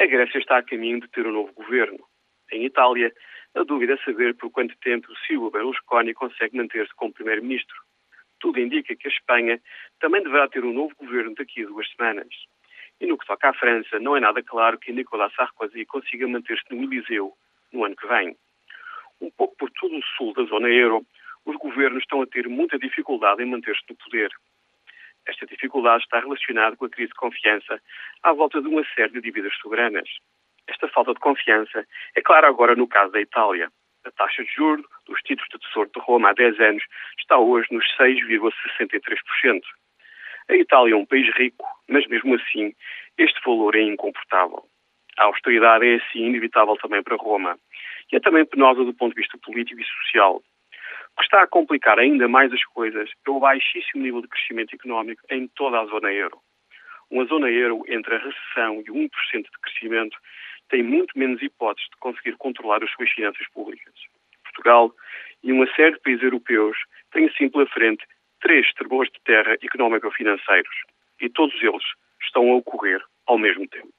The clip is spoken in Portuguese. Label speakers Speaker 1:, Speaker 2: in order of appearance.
Speaker 1: A Grécia está a caminho de ter um novo governo. Em Itália, a dúvida é saber por quanto tempo Silvio Berlusconi consegue manter-se como primeiro-ministro. Tudo indica que a Espanha também deverá ter um novo governo daqui a duas semanas. E no que toca à França, não é nada claro que Nicolas Sarkozy consiga manter-se no Eliseu no ano que vem. Um pouco por todo o sul da zona euro, os governos estão a ter muita dificuldade em manter-se no poder. Esta dificuldade está relacionada com a crise de confiança à volta de uma série de dívidas soberanas. Esta falta de confiança é clara agora no caso da Itália. A taxa de juros dos títulos de tesouro de Roma há 10 anos está hoje nos 6,63%. A Itália é um país rico, mas mesmo assim este valor é incomportável. A austeridade é assim inevitável também para Roma e é também penosa do ponto de vista político e social. O que está a complicar ainda mais as coisas é o baixíssimo nível de crescimento económico em toda a zona euro. Uma zona euro entre a recessão e 1% de crescimento tem muito menos hipóteses de conseguir controlar as suas finanças públicas. Portugal e uma série de países europeus têm assim pela frente três tremores de terra económico-financeiros e todos eles estão a ocorrer ao mesmo tempo.